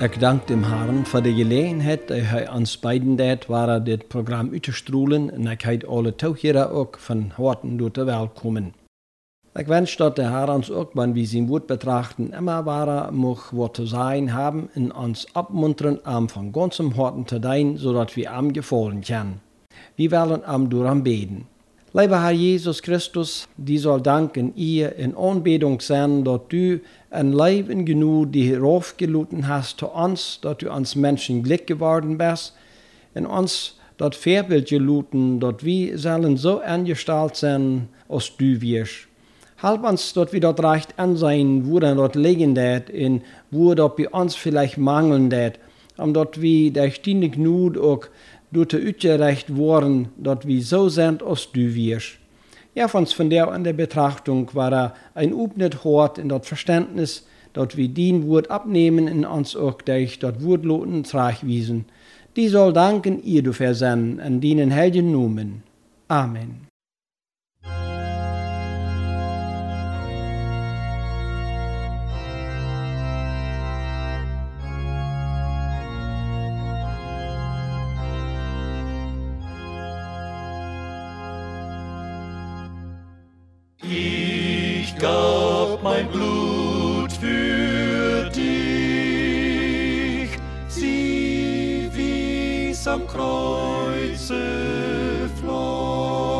Ik dank dem Herrn voor de gelegenheid dat hij ons beiden deed waar dit programma uitstroolen en ik heet alle toegieren ook van harten door te welkomen. Ik wens dat Herr ons ook, wanneer we zijn woord betrachten, immer wahrer mag wat te zijn hebben en ons abmunteren am van ganzem harten te dienen, zodat we am gefallen können. Wir willen am door beten. Lieber Herr Jesus Christus, die soll danken ihr in Anbetung sein, dass du ein Leben genug die raufgeluten hast zu uns, dass du uns Menschen Glück geworden bist, in uns das Vorbild geluten, dass wir sollen so angestellt sein, als du wirst. Halb uns, dass dort recht ansehen, wo dann dort liegen dat, in wo dort bei uns vielleicht mangeln dat, und dass wir der ständig genug auch door te uitgerecht worden dat we zo zijn als du wirst. Ja, von der an der Betrachtung war er ein Upnet hort in dat Verständnis, dat wir dien Wort abnehmen in uns auch durch dat Wort loten wiesen. Die soll danken ihr du versenden, an dienen Helden Numen. Amen. Am Kreuze floss,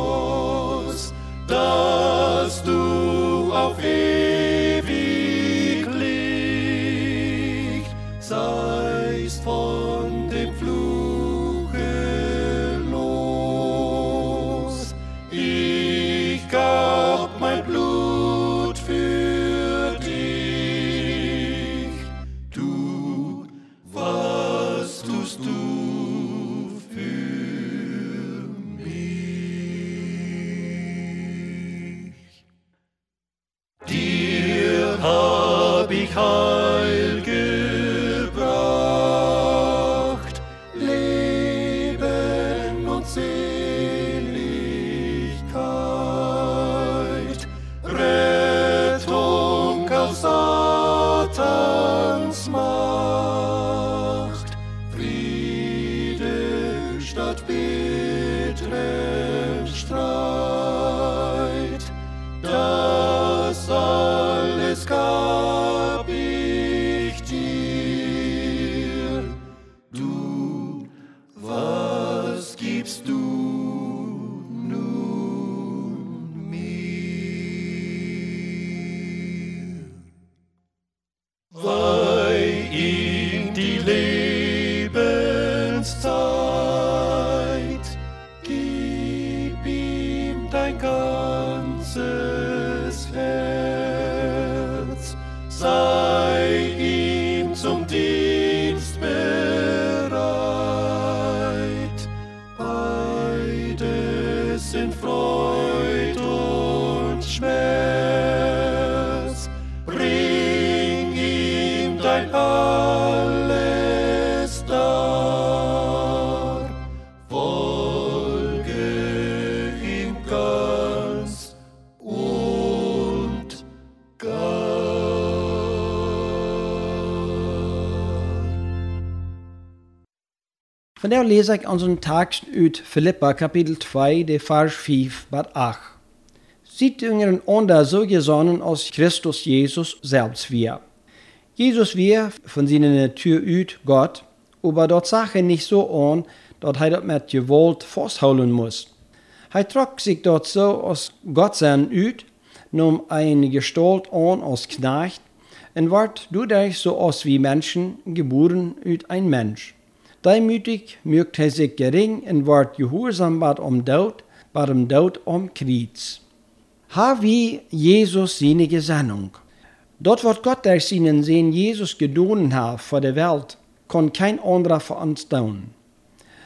Vandaag lees ik onze tekst uit Philippa kapitel 2, de vers 5 tot 8. Ziet unseren onder so gesonnen als Christus Jesus selbst wir. Jesus wir von seiner Natur uit Gott, aber dort Sache nicht so an, dass er dort mit Gewalt festhalten muss. Er trug sich dort so als Gott sein uit, nahm eine Gestalt an als Knecht und ward dadurch so aus wie Menschen geboren uit ein Mensch. Deimütig mögt er sich gering und ward gehorsam bad um Tod, bad um Tod um Kreuz. Ha wie Jesus seine Gesandung. Dort wird Gott durch seinen Sehen Jesus gedonen hat vor der Welt, kann kein anderer für uns tun.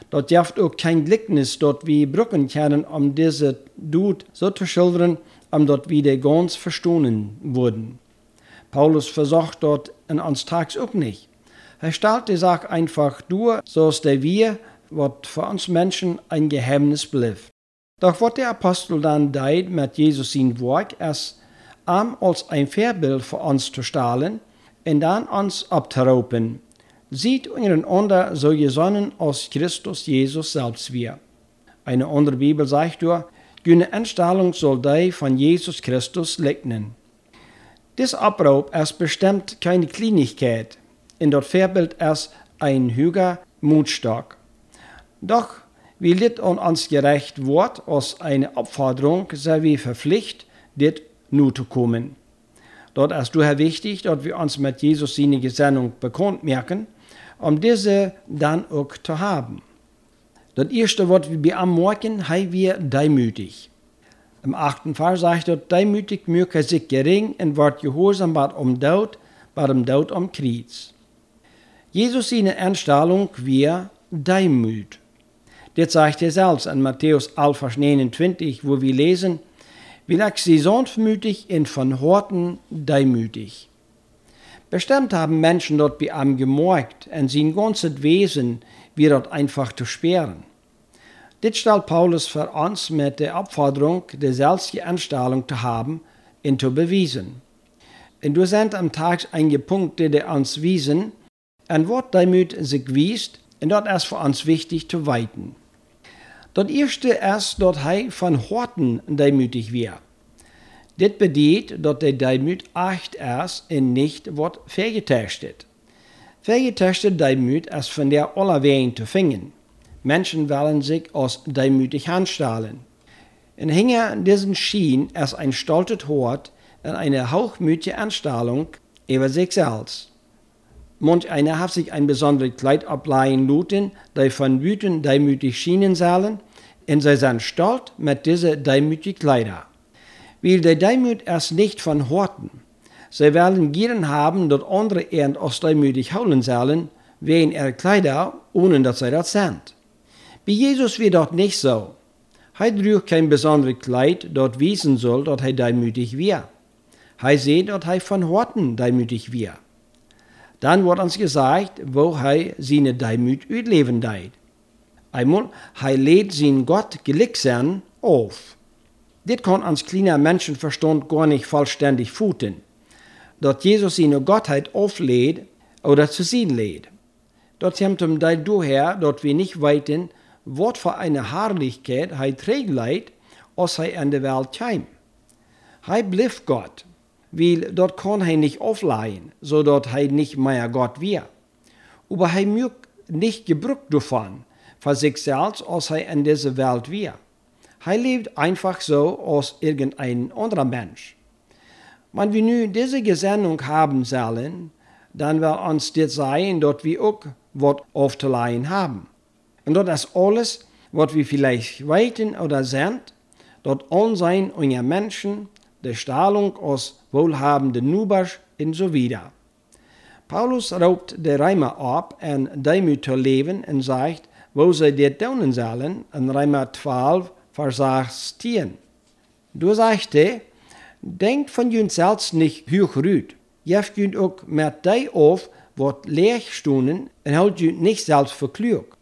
Dort jaft auch kein Gleichnis, dort wie Brücken können, um diese Tod so zu schildern, um dort wieder ganz verstanden wurden. Paulus versucht dort in uns tags auch nicht. Er stellt die Sache einfach durch, so dass der wir, was für uns Menschen ein Geheimnis bleibt. Doch wird der Apostel dann deit mit Jesus sein Werk erst am als ein Vorbild für uns zu stellen und dann uns abzuropen. sieht untereinander so gesonnen aus Christus Jesus selbst wir. Eine andere Bibel sagt nur, Gune Anstellung soll die von Jesus Christus legnen. Dies Abruf ist bestimmt keine Kleinigkeit, in dort Vorbild ist ein hüger Mutstock. Doch wie lit an uns gerecht wird, als eine Aufforderung, sei wie verpflichtet, dit nu zu kommen. Dort ist daher wichtig, dass wir uns mit Jesus seine Gesendung bekannt merken, um diese dann auch zu haben. Das erste Wort, wie wir am Morgen, haben wir demütig. Im achten Vers sagt er, demütig möge sich gering und wird gehorsam bad um Tod, bad um Tod um Kreuz. Jesus seine Einstellung wir demüt. Das sagt er selbst in Matthäus 11, Vers 29, wo wir lesen, wie lag sie sanftmütig und von Horten demütig. Bestimmt haben Menschen dort bei ihm gemorgt und sein ganzes Wesen wie dort einfach zu sperren. Dit stellt Paulus für uns mit der Aufforderung, die selbst Anstellung zu haben und zu bewiesen. Und du sind am Tag einige Punkte, die uns wiesen, ein Wort damit sich wiest, und dort ist für uns wichtig zu weiten. Das erste ist, dass er von Horten demütig wird. Das bedeutet, dass der Demut echt ist und nicht wird vergetestet. Vergetestet Demut ist von der allerwein zu finden. Menschen wollen sich als demütig anstellen. Und hinter diesen Schien ist ein stolzes Hort und eine hochmütige Anstellung über sich selbst. Manch einer hat sich ein besonderes Kleid ableihen lassen, die von Wüten demütig schienen sollen, und sie sind stolz mit diesen demütigen Kleider. Weil der Demut ist nicht von Horten. Sie werden gern haben, dass andere ihren aus demütig holen sollen, wegen ihrer Kleider, ohne dass sie das sind. Bei Jesus wird das nicht so. Er trug kein besonderes Kleid, dort wiesen soll, dass er demütig wird. Er sieht, dass er von Horten demütig wird. Dann wird uns gesagt, wo er seine Demut utleben deit. Einmal, er lädt sein Gott sein auf. Das kann uns kleiner Menschenverstand gar nicht vollständig futen. Dass Jesus seine Gottheit auflädt oder zu sehen lädt. Dort kommt ihm daher, dass wir nicht weiten, was für eine Herrlichkeit er trägt, als er in der Welt kam. Er blieb Gott, weil dort kann er nicht aufleihen, so dort er nicht mehr Gott wird. Aber er mögt nicht gebrückt davon, für sich selbst, als er in dieser Welt wird. Er lebt einfach so als irgendein anderer Mensch. Wenn wir nun diese Gesendung haben sollen, dann wird uns das sein, dass wir auch was aufzuleihen haben. Und dort ist alles, was wir vielleicht weiten oder sind, dort Ansehen unserer Menschen, der Strahlung aus wohlhabenden Nubers und so weiter. Paulus raubt der Reimer ab, ein Demut zu leben und sagt, wo sie das tun sollen, in Reimer 12, Vers 10. Du sagte, denkt von jün selbst nicht hoch rüd. Jef jün auch mit dei auf, wat leerstunden und holt jün nicht selbst für klug.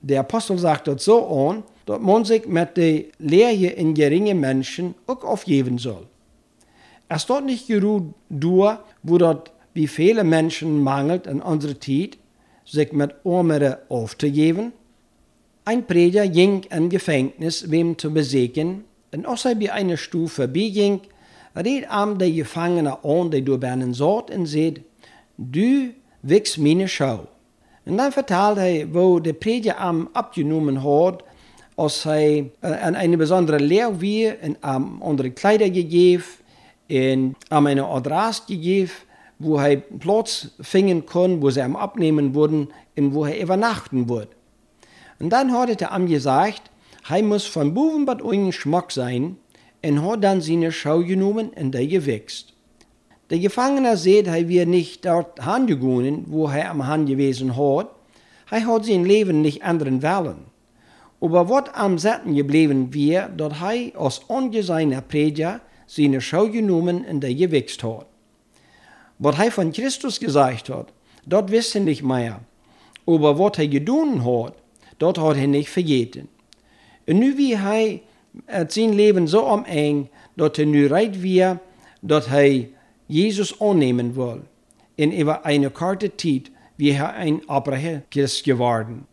Der Apostel sagt dort so an, dass man sich mit der Lehre in geringe Menschen auch aufgeben soll. Es dort nicht geruht durch, wo dort wie viele Menschen mangelt in unserer Zeit, sich mit Armere aufzugeben. Ein Prediger ging in Gefängnis, wem zu besiegen, und als er bei einer Stufe vorbeiging, redet am der Gefangene an, der du bei Sort und sagt, du wichst meine Schau. Und dann vertelt er, wo der Prediger am abgenommen hat, als er äh, an eine besondere Lehre wie und am andere Kleider gegeben und am eine Adresse gegeben, wo er Platz finden kann, wo sie am abnehmen wurden und wo er übernachten wird. Und dann hat er am gesagt, er muss von Buvenbad ohne Schmack sein und hat dann seine Schau genommen und der gewächst. Der Gefangene sieht, er wird nicht dort hingegangen, wo er am Hand gewesen hat. Er hat sein Leben nicht anderen wollen. Aber was am Setten geblieben wird, dass er als ungeseiner Prediger seine Schau genommen und der gewächst hat. Was er von Christus gesagt hat, dort wissen nicht mehr. Aber was er getan hat, dort hat er nicht vergeten. Und nu wie er sein Leben so umeng, dass er nu reit wird, dass er Jesus annehmen will. In über eine kurze Zeit wie er ein Abraham ist geworden.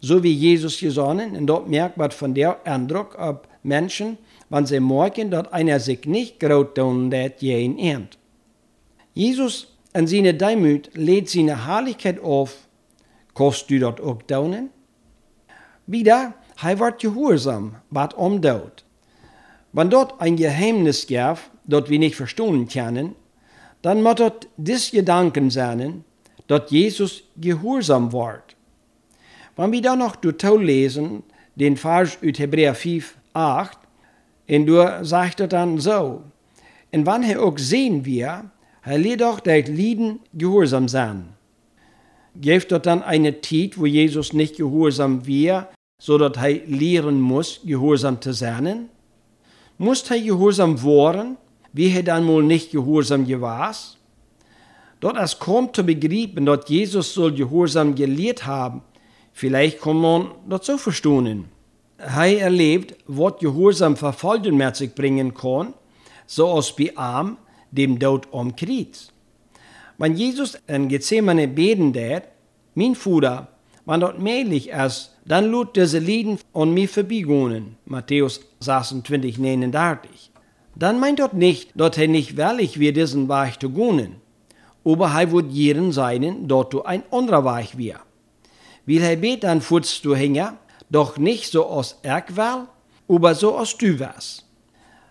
So wie Jesus gesonnen, und dort merkt man von der Eindruck auf Menschen, wenn sie merken, dass einer sich nicht groß tun lässt, je in Ernt. Jesus in seine Demut lädt seine Herrlichkeit auf. Kost du dort auch daunen? Wieder, er wird gehorsam, was umdauert. Wenn dort ein Geheimnis gibt, das wir nicht verstehen können, dann muss dort des Gedanken sein, dass Jesus gehorsam wird. Wenn wir dann noch total lesen, den Vers aus Hebräer 5, 8, und du sagt er dann so, und wann er auch sehen wir, er lädt auch das Lieden gehorsam sein. Gibt dort dann eine Zeit, wo Jesus nicht gehorsam wir, so dass er lehren muss, gehorsam zu sein? Muss er gehorsam worden, wie er dann wohl nicht gehorsam gewesen? Dort es kommt zu begreifen, dass Jesus soll gehorsam gelehrt haben, vielleicht kann man so verstehen. Er erlebt, was gehorsam Verfolgung mit sich bringen kann, so als bei Arm dem Tod am Kreuz. Wenn Jesus in Gethsemane beten der, mein Vater, wenn dort möglich ist, dann lud diese Lieden an mir vorbeigehen. Matthäus 26, 39. Dann meint dort nicht, dass er nicht willig wird, diesen Weg zu gehen. Aber er wird jeden sein, dort du ein anderer Weg wird. Will er bet dann futzt du hängen, doch nicht so aus Erkwell, aber so aus wärst.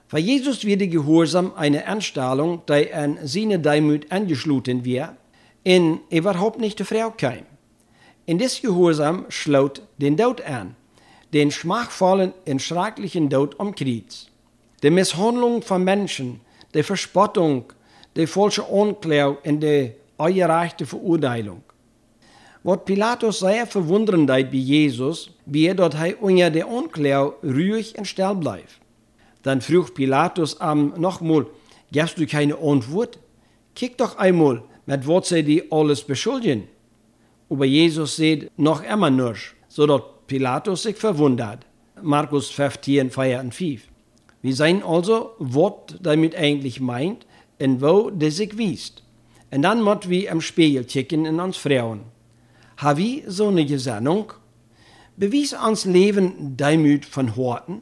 Für Jesus wird die Gehorsam eine Anstellung, die an seine Demut angeschlossen wird, in überhaupt nicht die Frau kam. In des Gehorsam schlaut den Tod an, den schmachvollen und schrecklichen Tod am Kreuz. Die Misshandlung von Menschen, die Verspottung, die falsche Anklage und die ungerechte Verurteilung. Was Pilatus sehr verwundernd bei Jesus, wie er dort unter der Anklage ruhig und still bleibt. Dann frug Pilatus am nochmal, gibst du keine Antwort? Kick doch einmal, mit was sie die alles beschuldigen. Aber Jesus sieht noch immer nicht, so dass Pilatus sich verwundert. Markus 15, 4 und 5. Wir sehen also, was damit eigentlich meint und wo das sich wiest. Und dann muss wir am Spiegel checken in uns Frauen. Wir so eine Gesinnung? Bewies uns Leben Demut von Horten?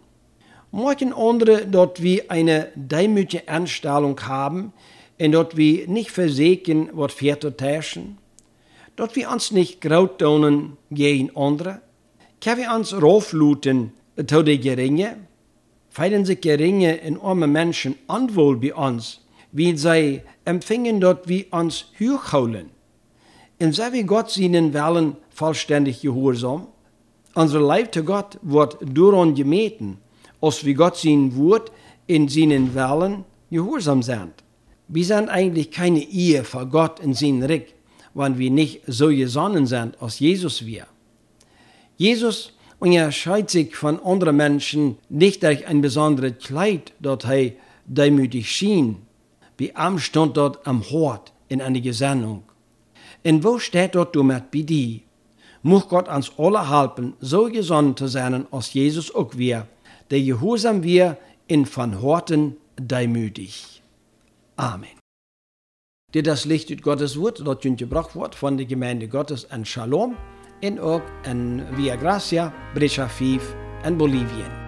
Morgen andere, dort wir eine demütige Anstellung haben und dort wir nicht versägen, was Väter täschen, dort wir uns nicht graut tun gegen andere, kann wir uns raufluten zu den Geringe, feilen sich Geringe und arme Menschen anwohl bei uns, wie sie empfingen dort wie uns hochholen. Und sei wir Gott ihnen wollen vollständig gehorsam, unser Leib zu Gott wird daran gemeten, als wie Gott sein Wort in seinen Wellen gehorsam sind. Wir sind eigentlich keine Ehe vor Gott in seinen Rick, wenn wir nicht so gesonnen sind, als Jesus wir. Jesus unterscheidet sich von anderen Menschen nicht durch ein besonderes Kleid, dort er demütig schien. Wie arm stand dort am Hort in einer Gesandung. Und wo steht dort du mit bei dir? Muss Gott uns alle helfen, so gesonnen zu sein, als Jesus auch wir, der gehorsam wir in von Horten demütig. Amen. Dir das Licht Gottes Wort, dort könnt gebracht von der Gemeinde Gottes in Shalom, in auch in Via Gracia, Brescia 5 in Bolivien.